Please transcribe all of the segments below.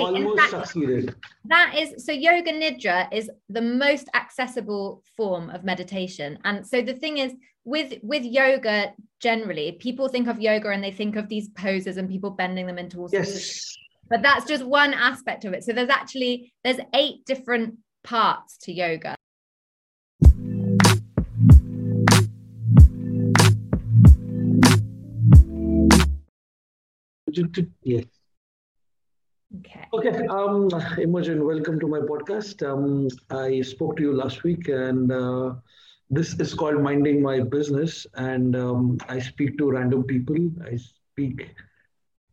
almost succeeded. That is so yoga nidra is the most accessible form of meditation. And so the thing is with with yoga generally, people think of yoga and they think of these poses and people bending them into all sorts Yes. but that's just one aspect of it. So there's actually there's eight different parts to yoga. Yes. Okay. Okay, um, Imogen, welcome to my podcast. Um, I spoke to you last week, and uh, this is called Minding My Business. And um, I speak to random people. I speak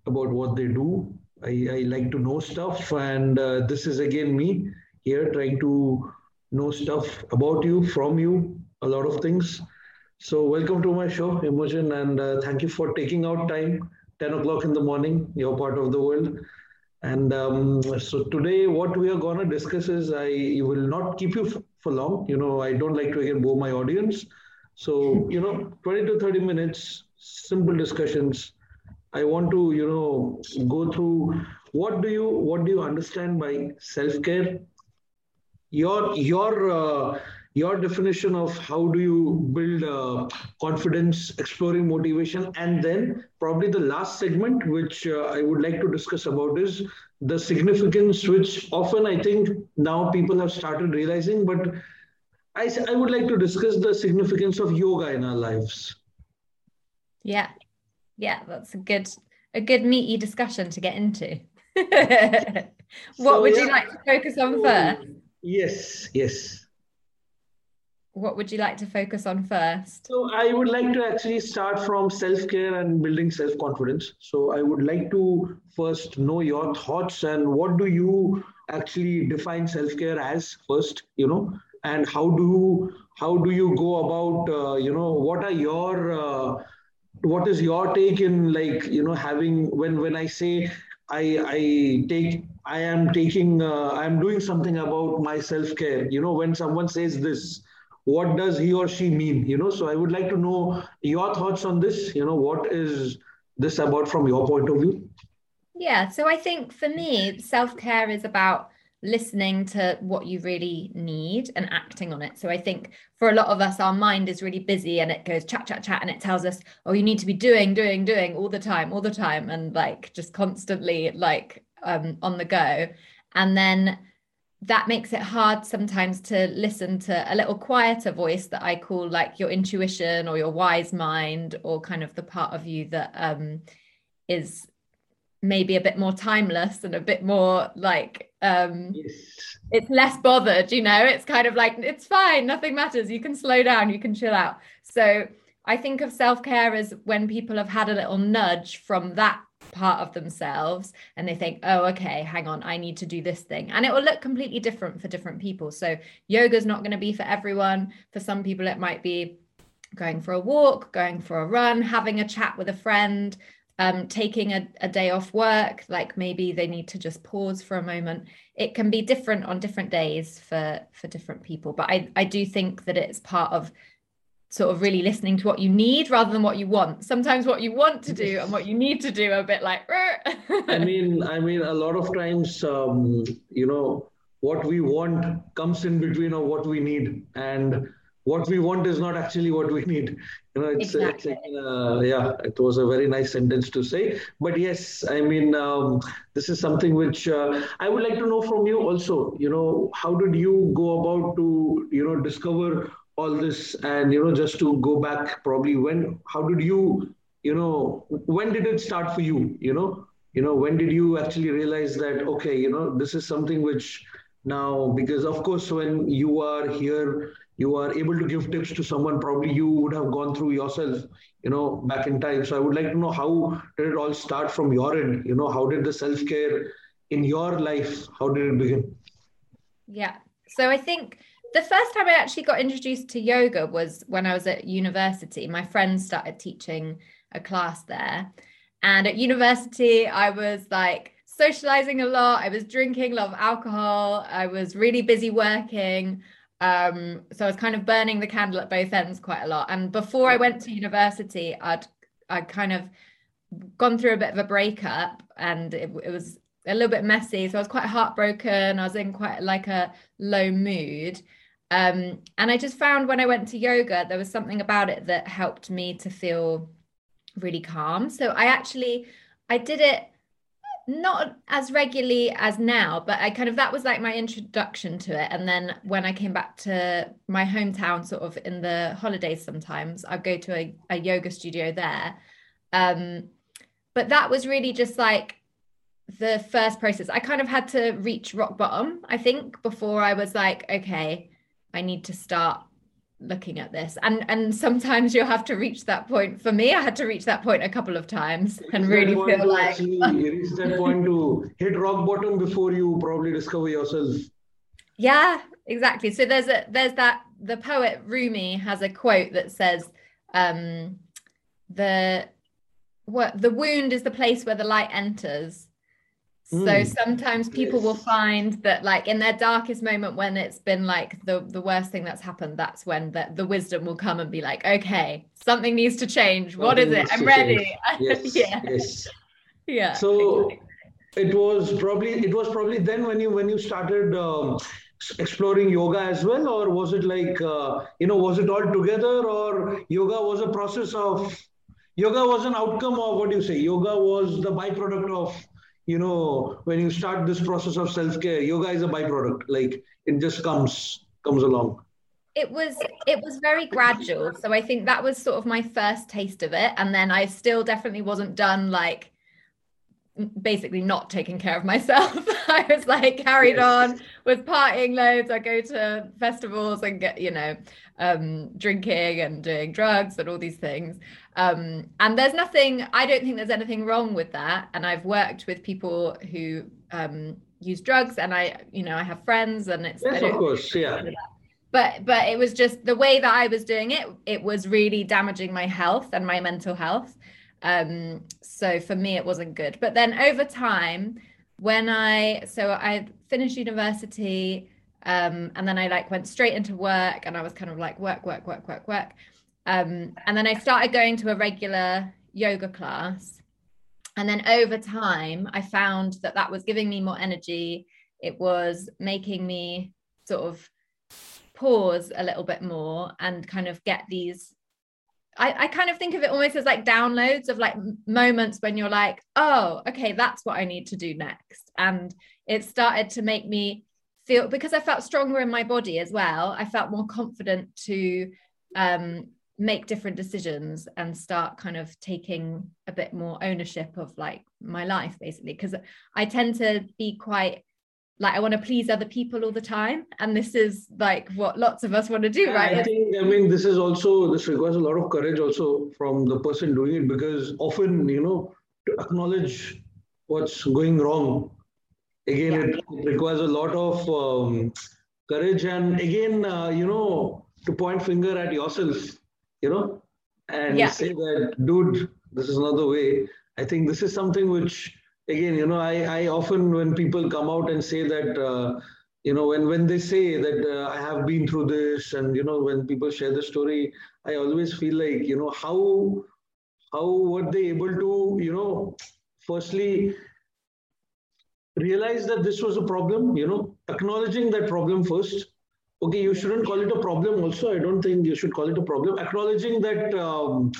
about what they do. I, I like to know stuff, and uh, this is again me here trying to know stuff about you, from you, a lot of things. So, welcome to my show, Imogen, and uh, thank you for taking out time. 10 o'clock in the morning, your part of the world. And um, so today, what we are going to discuss is I will not keep you f- for long. You know, I don't like to again bore my audience. So, you know, 20 to 30 minutes, simple discussions. I want to, you know, go through what do you what do you understand by self-care? Your your uh, your definition of how do you build uh, confidence, exploring motivation, and then probably the last segment, which uh, I would like to discuss about, is the significance, which often I think now people have started realizing, but I would like to discuss the significance of yoga in our lives. Yeah. Yeah, that's a good a good meaty discussion to get into. what So, would you yeah. like to focus on first? Yes, yes. What would you like to focus on first? So I would like to actually start from self-care and building self-confidence. So I would like to first know your thoughts and what do you actually define self-care as first, you know, and how do you how do you go about, uh, you know, what are your uh, what is your take in like you know having when when I say I I take I am taking uh, I am doing something about my self-care. You know, when someone says this what does he or she mean you know so i would like to know your thoughts on this you know what is this about from your point of view Yeah, so I think for me, self-care is about listening to what you really need and acting on it. So I think for a lot of us, our mind is really busy and it goes chat, chat, chat, and it tells us, oh, you need to be doing, doing, doing all the time, all the time, and like just constantly like um, on the go. And then that makes it hard sometimes to listen to a little quieter voice that I call like your intuition or your wise mind or kind of the part of you that um, is maybe a bit more timeless and a bit more like um yes. it's less bothered you know? It's kind of like it's fine nothing matters. You can slow down you can chill out. So i think of self-care as when people have had a little nudge from that part of themselves and they think oh okay hang on i need to do this thing. And it will look completely different for different people. So yoga's not going to be for everyone. For some people it might be going for a walk going for a run having a chat with a friend um, taking a, a day off work, like maybe they need to just pause for a moment. It can be different on different days for for different people, but I I do think that it's part of sort of really listening to what you need rather than what you want. Sometimes what you want to do and what you need to do are a bit like. i mean i mean a lot of times um, you know what we want comes in between of what we need and what we want is not actually what we need you know it's, Exactly. it's uh, yeah it was a very nice sentence to say but yes i mean um, this is something which uh, i would like to know from you also you know how did you go about to you know discover all this and you know just to go back probably when how did you you know when did it start for you you know? You know when did you actually realize that okay you know this is something which now because of course when you are here you are able to give tips to someone probably you would have gone through yourself you know back in time. So i would like to know how did it all start from your end? You know how did the self care in your life how did it begin? Yeah. So I think the first time I actually got introduced to yoga was when I was at university. My friend started teaching a class there. And at university, I was like socializing a lot. I was drinking a lot of alcohol. I was really busy working. Um, so I was kind of burning the candle at both ends quite a lot. And before I went to university, I'd I'd kind of gone through a bit of a breakup and it, it was a little bit messy. So I was quite heartbroken. I was in quite like a low mood. Um, and I just found when I went to yoga, there was something about it that helped me to feel really calm. So I actually I did it not as regularly as now, but I kind of that was like my introduction to it. And then when I came back to my hometown, sort of in the holidays, sometimes I'd go to a, a yoga studio there. Um, but that was really just like the first process. I kind of had to reach rock bottom, I think, before I was like, okay, I need to start looking at this. And and sometimes you'll have to reach that point. For me i had to reach that point a couple of times and really feel like actually reach that point to hit rock bottom before you probably discover yourself? Yeah exactly. So there's a there's that the poet rumi has a quote that says um the what the wound is the place where the light enters so mm. sometimes people will find that like in their darkest moment when it's been like the the worst thing that's happened, that's when the, the wisdom will come and be like, okay, something needs to change. What is it? I'm ready. Yes. yeah. Yes. Yeah. So it was probably it was probably then when you when you started um, exploring yoga as well or was it like uh, you know was it all together or yoga was a process of yoga was an outcome of what do you say yoga was the byproduct of you know when you start this process of self-care yoga is a byproduct like it just comes comes along. It was it was very gradual. So i think that was sort of my first taste of it. And then i still definitely wasn't done like basically not taking care of myself i was like carried yes. on with partying loads i go to festivals and get you know um, drinking and doing drugs and all these things um, and there's nothing, I don't think there's anything wrong with that. And I've worked with people who um, use drugs and I, you know, I have friends and it's. Yes, of course, yeah. But, but it was just the way that I was doing it, it was really damaging my health and my mental health. Um, so for me, it wasn't good. But then over time, when I, so I finished university, um, and then I like went straight into work and I was kind of like work, work, work, work, work. Um, and then I started going to a regular yoga class. And then over time, I found that that was giving me more energy. It was making me sort of pause a little bit more and kind of get these. I, I kind of think of it almost as like downloads of like moments when you're like, oh, okay, that's what I need to do next. And it started to make me feel because I felt stronger in my body as well. I felt more confident to um, make different decisions and start kind of taking a bit more ownership of like my life basically because i tend to be quite like i want to please other people all the time and this is like what lots of us want to do right i think i mean this is also this requires a lot of courage also from the person doing it because often you know to acknowledge what's going wrong again yeah. it, requires a lot of um, courage and again uh, you know to point finger at yourself you know, and yeah. say that, dude, this is not the way. I think this is something which, again, you know, I, I often, when people come out and say that, uh, you know, when, when they say that uh, I have been through this, and, you know, when people share the story, I always feel like, you know, how, how were they able to, you know, firstly, realize that this was a problem, you know, acknowledging that problem first, okay, you shouldn't call it a problem. Also, I don't think you should call it a problem. Acknowledging that, um,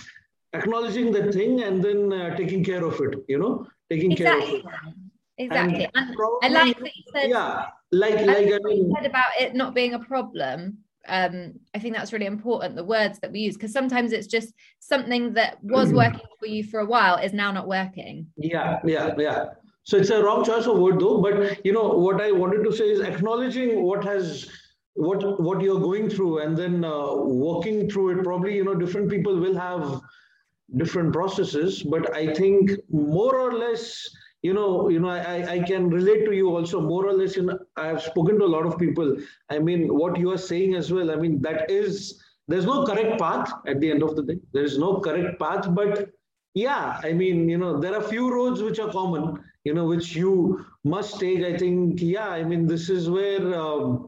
acknowledging that thing, and then uh, taking care of it. You know, taking exactly. care of it. Exactly. And I like that you said. Yeah, like like I mean, said about it not being a problem. Um, I think that's really important. The words that we use, because sometimes it's just something that was working for you for a while is now not working. Yeah, yeah, yeah. So it's a wrong choice of word though. But you know what I wanted to say is acknowledging what has what what you're going through and then uh, working through it probably you know different people will have different processes but i think more or less you know you know i i can relate to you also. More or less you know i have spoken to a lot of people. I mean what you are saying as well i mean that is there's no correct path at the end of the day. There is no correct path but yeah i mean you know there are few roads which are common you know which you must take i think. Yeah i mean this is where um,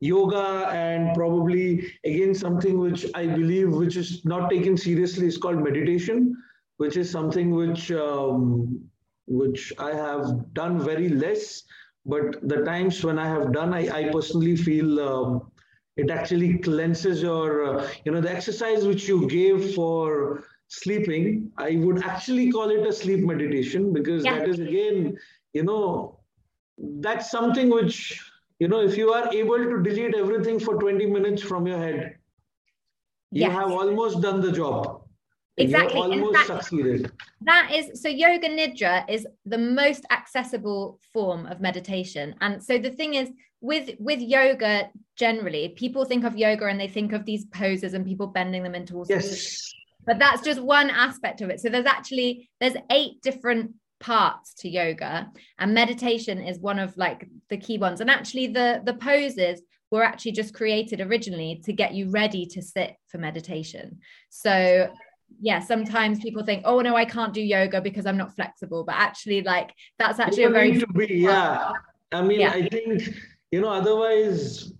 yoga and probably again something which i believe which is not taken seriously is called meditation which is something which um, which I have done very less. But the times when I have done, I, I personally feel um, it actually cleanses your, uh, you know, the exercise which you gave for sleeping, I would actually call it a sleep meditation because yeah. that is again, you know, that's something which, you know, if you are able to delete everything for 20 minutes from your head, you yes. have almost done the job exactly you almost fact, succeeded that is so yoga nidra is the most accessible form of meditation and so the thing is with with yoga generally people think of yoga and they think of these poses and people bending them into all sorts yes. but that's just one aspect of it so there's actually there's eight different parts to yoga and meditation is one of like the key ones. And actually the the poses were actually just created originally to get you ready to sit for meditation. So yeah sometimes people think oh no i can't do yoga because i'm not flexible. But actually like that's actually a very to be yeah. i mean yeah. i think you know otherwise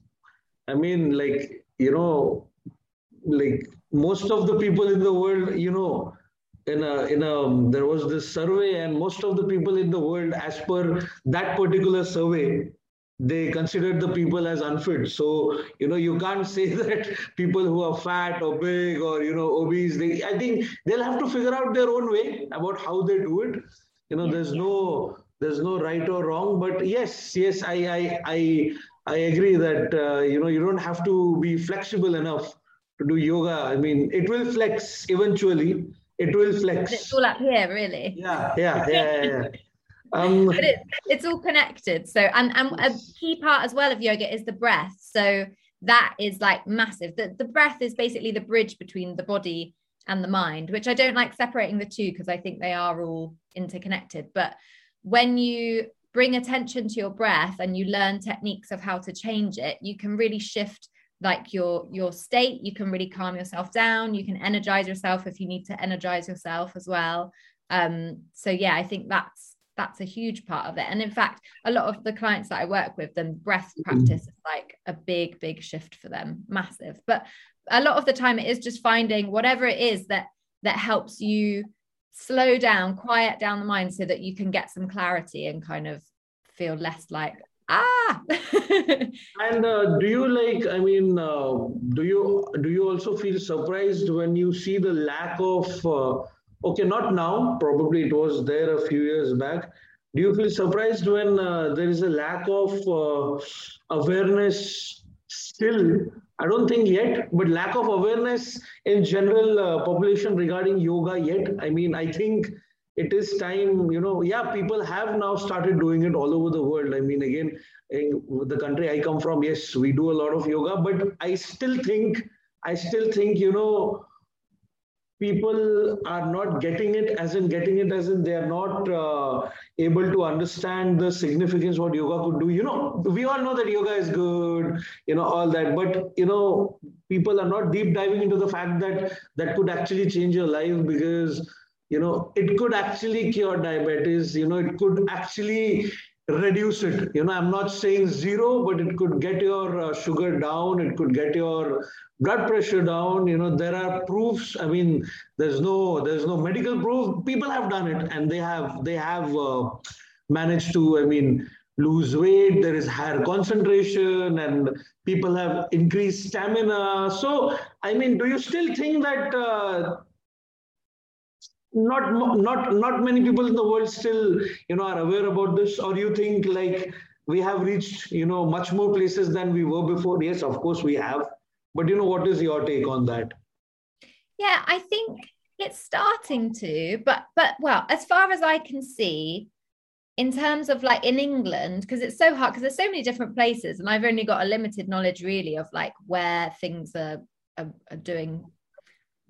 i mean like you know like most of the people in the world you know in a in a there was this survey and most of the people in the world as per that particular survey they considered the people as unfit. So, you know, you can't say that people who are fat or big or, you know, obese, they, I think they'll have to figure out their own way about how they do it. You know, there's no, there's no right or wrong, but yes, yes, I, I, I, I agree that, uh, you know, you don't have to be flexible enough to do yoga. I mean, it will flex eventually. It will flex. It's all up here, really. Yeah, yeah, yeah, yeah. Um, but it, it's all connected. So, and, and a key part as well of yoga is the breath. So that is like massive. The, the breath is basically the bridge between the body and the mind, which I don't like separating the two because I think they are all interconnected. But when you bring attention to your breath and you learn techniques of how to change it, you can really shift like your your state you can really calm yourself down you can energize yourself if you need to energize yourself as well um so yeah i think that's that's a huge part of it. And in fact, a lot of the clients that I work with, then breath mm-hmm. practice is like a big, big shift for them, massive. But a lot of the time, it is just finding whatever it is that that helps you slow down, quiet down the mind, so that you can get some clarity and kind of feel less like ah. and uh, do you like? I mean, uh, do you do you also feel surprised when you see the lack of uh, Okay, not now. Probably it was there a few years back. Do you feel surprised when uh, there is a lack of uh, awareness still? I don't think yet, but lack of awareness in general uh, population regarding yoga yet. I mean, I think it is time, you know, yeah, people have now started doing it all over the world. I mean, again, in the country I come from, yes, we do a lot of yoga, but I still think, I still think, you know, people are not getting it as in getting it as in they are not uh, able to understand the significance what yoga could do you know we all know that yoga is good you know all that but you know people are not deep diving into the fact that that could actually change your life because you know it could actually cure diabetes you know it could actually reduce it. You know i'm not saying zero but it could get your uh, sugar down it could get your blood pressure down. You know there are proofs. I mean there's no there's no medical proof. People have done it and they have they have uh, managed to i mean lose weight. There is higher concentration and people have increased stamina. So i mean do you still think that uh, not not not many people in the world still you know are aware about this. Or you think like we have reached you know much more places than we were before? Yes of course we have. But you know what is your take on that? Yeah i think it's starting to but but well as far as i can see in terms of like in england because it's so hard because there's so many different places and i've only got a limited knowledge really of like where things are, are, are doing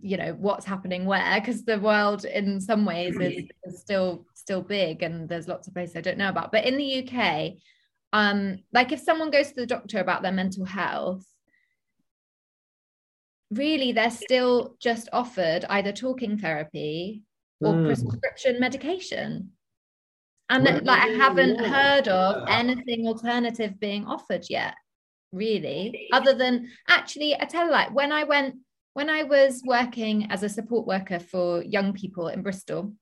you know what's happening where because the world in some ways is, is, still still big and there's lots of places i don't know about but in the uk um like if someone goes to the doctor about their mental health really they're still just offered either talking therapy or mm. prescription medication and well, like i haven't yeah. heard of anything alternative being offered yet really other than actually i tell you like when i went when I was working as a support worker for young people in Bristol,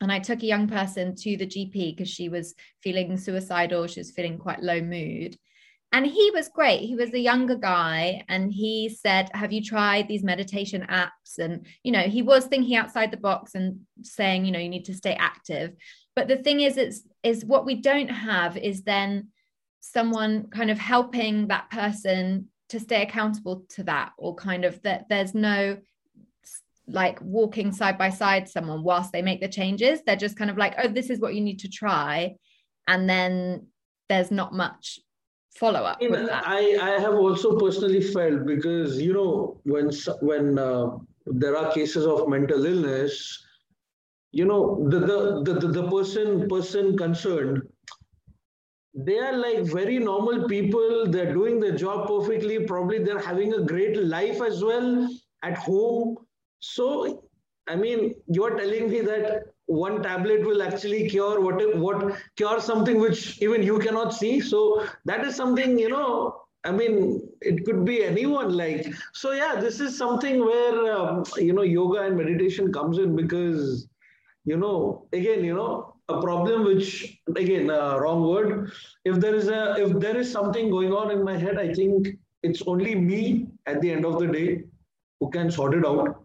and I took a young person to the GP because she was feeling suicidal. She was feeling quite low mood. And he was great. He was a younger guy. And he said, Have you tried these meditation apps? And, you know, he was thinking outside the box and saying, you know, you need to stay active. But the thing is, it's is what we don't have is then someone kind of helping that person to stay accountable to that, or kind of that there's no like walking side by side someone whilst they make the changes. They're just kind of like oh this is what you need to try and then there's not much follow up I, mean, I, I have also personally felt because you know when when uh, there are cases of mental illness you know the the the, the person person concerned they are like very normal people they're doing their job perfectly probably they're having a great life as well at home so, I mean, you're telling me that one tablet will actually cure what what cure something which even you cannot see. So that is something you know. I mean, it could be anyone. Like so, yeah. This is something where um, you know yoga and meditation comes in because you know again you know a problem which again uh, wrong word if there is a if there is something going on in my head i think it's only me at the end of the day who can sort it out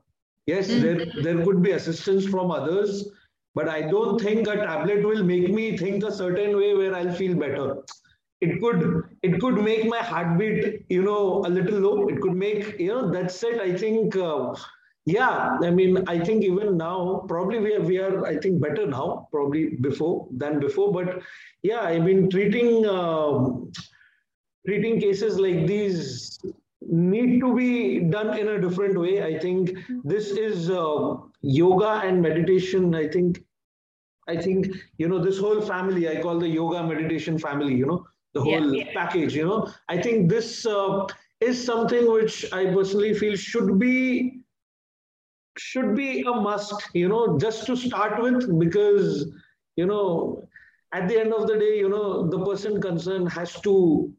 Yes, mm. there, there could be assistance from others, but I don't think a tablet will make me think a certain way where I'll feel better. It could it could make my heartbeat, you know, a little low. It could make, you know, that's it. I think, uh, yeah. I mean, I think even now, probably we are we are I think better now, probably before than before. But yeah, I mean, treating um, treating cases like these need to be done in a different way. I think this is uh, yoga and meditation. I think, I think you know this whole family. I call the yoga meditation family. You know the whole yeah, yeah. package. You know, I think this uh, is something which I personally feel should be should be a must. You know, just to start with, because you know at the end of the day, you know the person concerned has to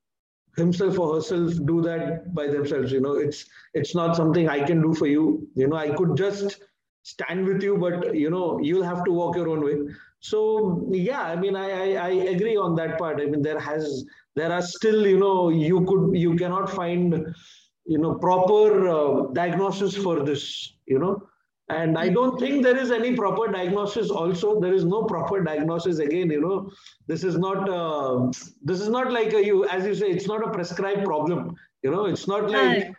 himself or herself do that by themselves you know. It's it's not something i can do for you. You know i could just stand with you but you know you'll have to walk your own way. So yeah i mean i i, I agree on that part. I mean there has there are still you know you could you cannot find you know proper uh, diagnosis for this you know and I don't think there is any proper diagnosis. Also, there is no proper diagnosis. Again, you know, this is not uh, this is not like a, you, as you say, it's not a prescribed problem. You know, it's not like.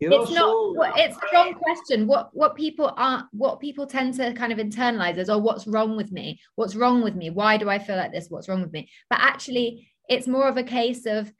You know, it's not. So, it's a wrong question. What what people are what people tend to kind of internalize is, oh, what's wrong with me? What's wrong with me? Why do I feel like this? What's wrong with me? But actually, it's more of a case of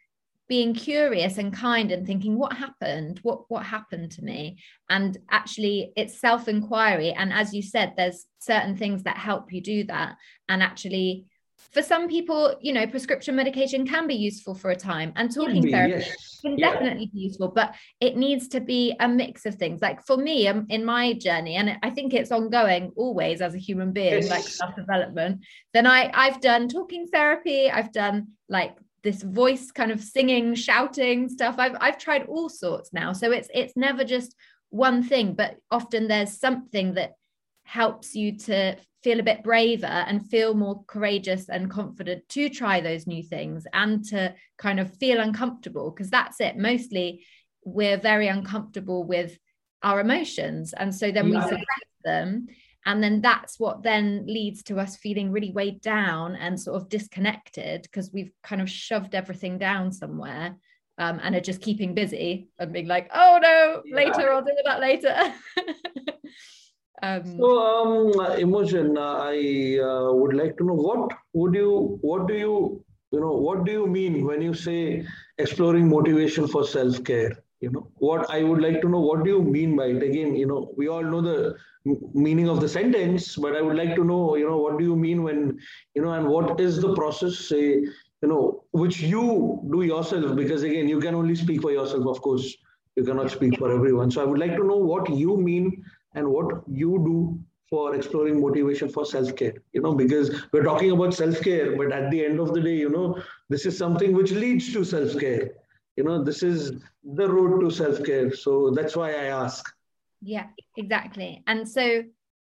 being curious and kind and thinking what happened? What what happened to me? And actually it's self inquiry and as you said there's certain things that help you do that. And actually for some people you know prescription medication can be useful for a time. And talking be, therapy yes. can yeah. definitely be useful but it needs to be a mix of things. Like for me um, in my journey and i think it's ongoing always as a human being yes. like self development then i i've done talking therapy. I've done like this voice kind of singing shouting stuff. I've i've tried all sorts now. So it's it's never just one thing but often there's something that helps you to feel a bit braver and feel more courageous and confident to try those new things and to kind of feel uncomfortable because that's it. Mostly we're very uncomfortable with our emotions. And so then we suppress them and then that's what then leads to us feeling really weighed down and sort of disconnected because we've kind of shoved everything down somewhere um, and are just keeping busy and being like oh no yeah. later i'll do that later um, so um imogen i uh, would like to know what would you what do you you know what do you mean when you say exploring motivation for self-care you know what i would like to know what do you mean by it? Again you know we all know the meaning of the sentence but i would like to know you know what do you mean when you know and what is the process say you know which you do yourself? Because again you can only speak for yourself of course. You cannot speak for everyone. So i would like to know what you mean and what you do for exploring motivation for self-care you know because we're talking about self-care but at the end of the day you know this is something which leads to self-care you know this is the road to self-care so that's why i ask yeah exactly and so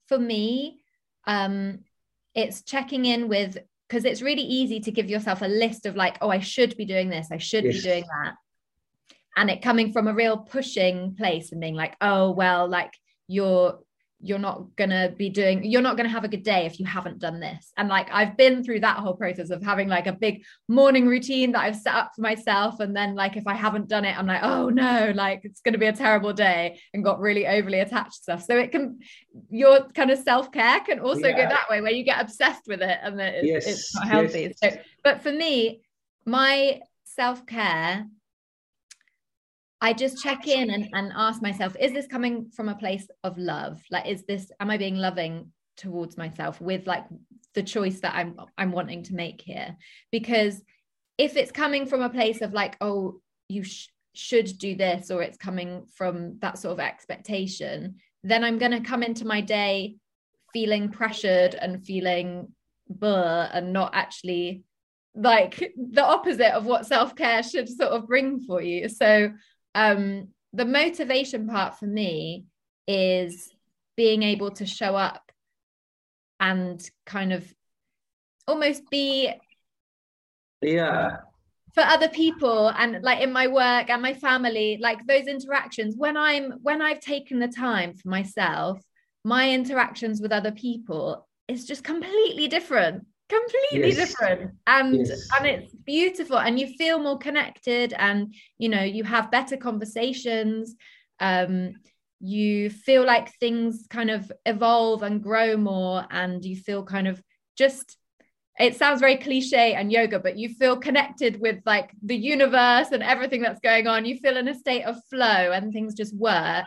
for me um it's checking in with because it's really easy to give yourself a list of like, oh, I should be doing this, I should yes. be doing that. And it coming from a real pushing place and being like, oh, well, like you're you're not gonna be doing you're not gonna have a good day if you haven't done this and like i've been through that whole process of having like a big morning routine that i've set up for myself and then like if i haven't done it i'm like oh no like it's gonna be a terrible day and got really overly attached to stuff so it can your kind of self-care can also yeah. go that way where you get obsessed with it and it's, yes. it's not healthy yes. so but for me my self-care I just check in and, and ask myself, is this coming from a place of love? Like, is this, am I being loving towards myself with like the choice that I'm I'm wanting to make here? Because if it's coming from a place of like, oh, you sh- should do this, or it's coming from that sort of expectation, then I'm going to come into my day feeling pressured and feeling buh and not actually like the opposite of what self-care should sort of bring for you. So um, the motivation part for me is being able to show up and kind of almost be yeah. for other people and like in my work and my family like those interactions. When i'm when i've taken the time for myself my interactions with other people is just completely different completely yes. different and yes. and it's beautiful and you feel more connected and you know you have better conversations um you feel like things kind of evolve and grow more and you feel kind of just it sounds very cliche and yoga but you feel connected with like the universe and everything that's going on you feel in a state of flow and things just work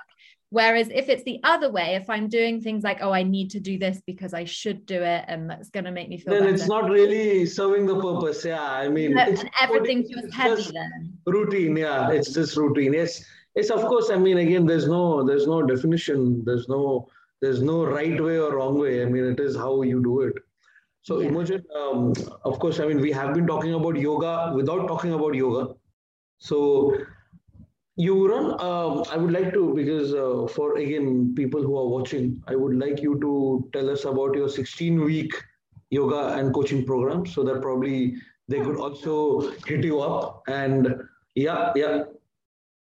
Whereas if it's the other way, if I'm doing things like, oh, I need to do this because I should do it and that's going to make me feel then better. it's not really serving the purpose. Yeah. I mean, it's, everything feels heavy then. Routine. Yeah. It's just routine. Yes. Yes. Of course. I mean, again, there's no, there's no definition. There's no, there's no right way or wrong way. I mean, it is how you do it. So, yeah. Imogen, um, of course, I mean, we have been talking about yoga without talking about yoga. So, you run, uh, I would like to, because uh, for again, people who are watching, I would like you to tell us about your 16 week yoga and coaching program so that probably they could also hit you up. And yeah, yeah.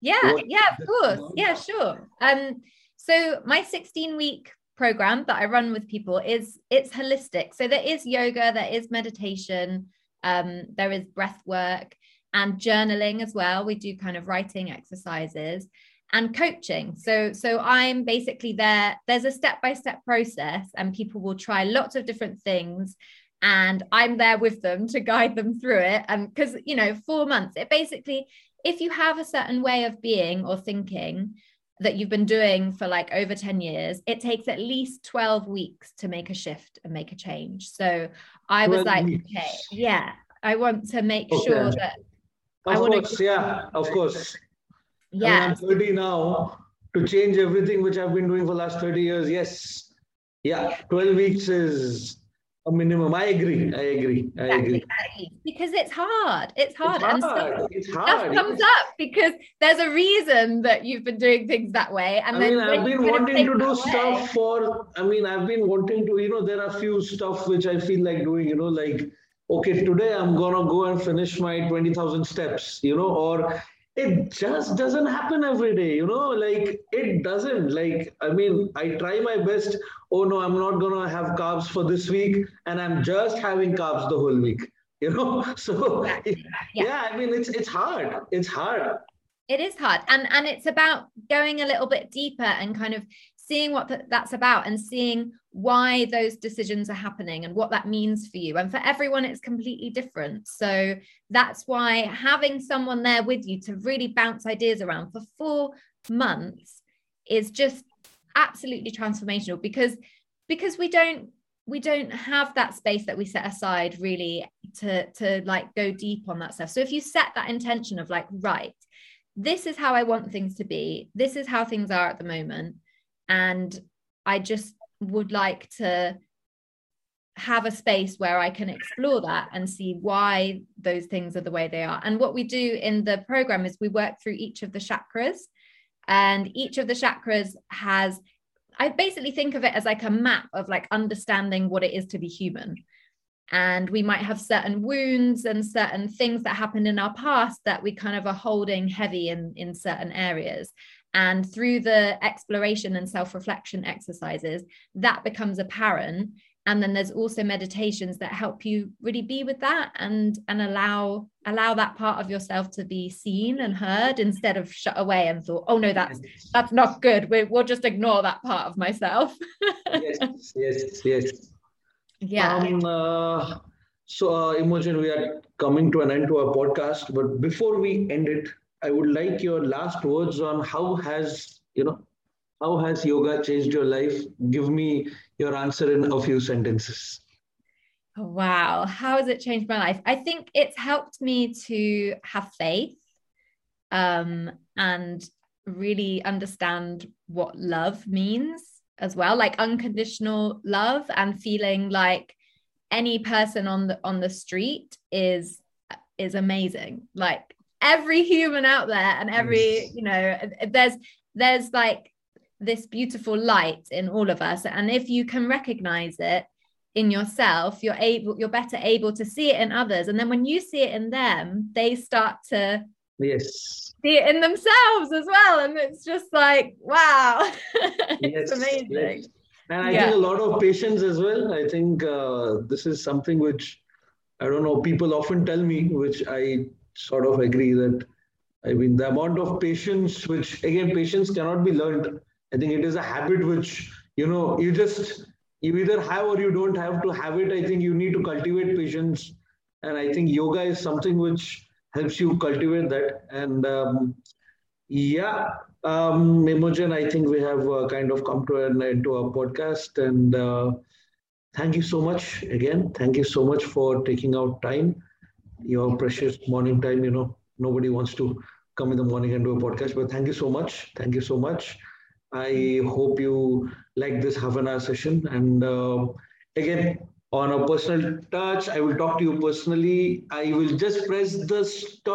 Yeah, what, yeah, of course. Yeah, sure. Um, so my 16 week program that I run with people is it's holistic. So there is yoga, there is meditation, um, there is breath work and journaling as well. We do kind of writing exercises and coaching. So so I'm basically there there's a step-by-step process and people will try lots of different things and I'm there with them to guide them through it and cuz you know 4 months it basically if you have a certain way of being or thinking that you've been doing for like over 10 years, it takes at least 12 weeks to make a shift and make a change. So I was like, weeks. okay, yeah, I want to make okay. sure that of course, to... yeah, of course. Yeah. I am 30 now to change everything which I've been doing for the last 30 years. Yes. Yeah. 12 weeks is a minimum. I agree. I agree. I agree. Because it's hard. It's hard. It's hard. And stuff, it's hard. stuff comes up because there's a reason that you've been doing things that way. And I then mean, I've been wanting to do stuff way. for, I mean, I've been wanting to, you know, there are few stuff which I feel like doing, you know, like okay, today I'm gonna go and finish my 20,000 steps, you know, or it just doesn't happen every day, you know, like it doesn't. Like, I mean, I try my best. Oh no, I'm not gonna have carbs for this week, and I'm just having carbs the whole week, you know. So yeah, yeah I mean, it's it's hard. It's hard. It is hard, and and it's about going a little bit deeper and kind of seeing what that's about and seeing why those decisions are happening and what that means for you. And for everyone, it's completely different. So that's why having someone there with you to really bounce ideas around for four months is just absolutely transformational because because we don't we don't have that space that we set aside really to to like go deep on that stuff so if you set that intention of like right this is how i want things to be this is how things are at the moment and i just would like to have a space where I can explore that and see why those things are the way they are. And what we do in the program is we work through each of the chakras, and each of the chakras has I basically think of it as like a map of like understanding what it is to be human. And we might have certain wounds and certain things that happened in our past that we kind of are holding heavy in, in certain areas. And through the exploration and self reflection exercises, that becomes apparent. And then there's also meditations that help you really be with that and and allow allow that part of yourself to be seen and heard instead of shut away and thought oh no that's that's not good. We, will just ignore that part of myself. Yes yes yes. Yeah. Um, uh, so uh, imogen we are coming to an end to our podcast but before we end it i would like your last words on how has you know how has yoga changed your life? Give me your answer in a few sentences. Wow. How has it changed my life? I think it's helped me to have faith um, and really understand what love means as well, like unconditional love and feeling like any person on the on the street is is amazing. Like every human out there and every, you know, there's there's like this beautiful light in all of us. And if you can recognize it in yourself you're able you're better able to see it in others. And then when you see it in them they start to yes. see it in themselves as well. And it's just like wow. It's yes, amazing. yes. and i yeah. think a lot of patience as well i think uh, this is something which i don't know people often tell me which i sort of agree that i mean the amount of patience which again patience cannot be learned I think it is a habit which, you know, you just, you either have or you don't have to have it. I think you need to cultivate patience. And I think yoga is something which helps you cultivate that. And um, yeah, um, Imogen, I think we have uh, kind of come to an end to our podcast. And uh, thank you so much again. Thank you so much for taking out time, your precious morning time. You know, nobody wants to come in the morning and do a podcast, but thank you so much. Thank you so much. I hope you like this half an hour session. And uh, again, on a personal touch, I will talk to you personally. I will just press the stop.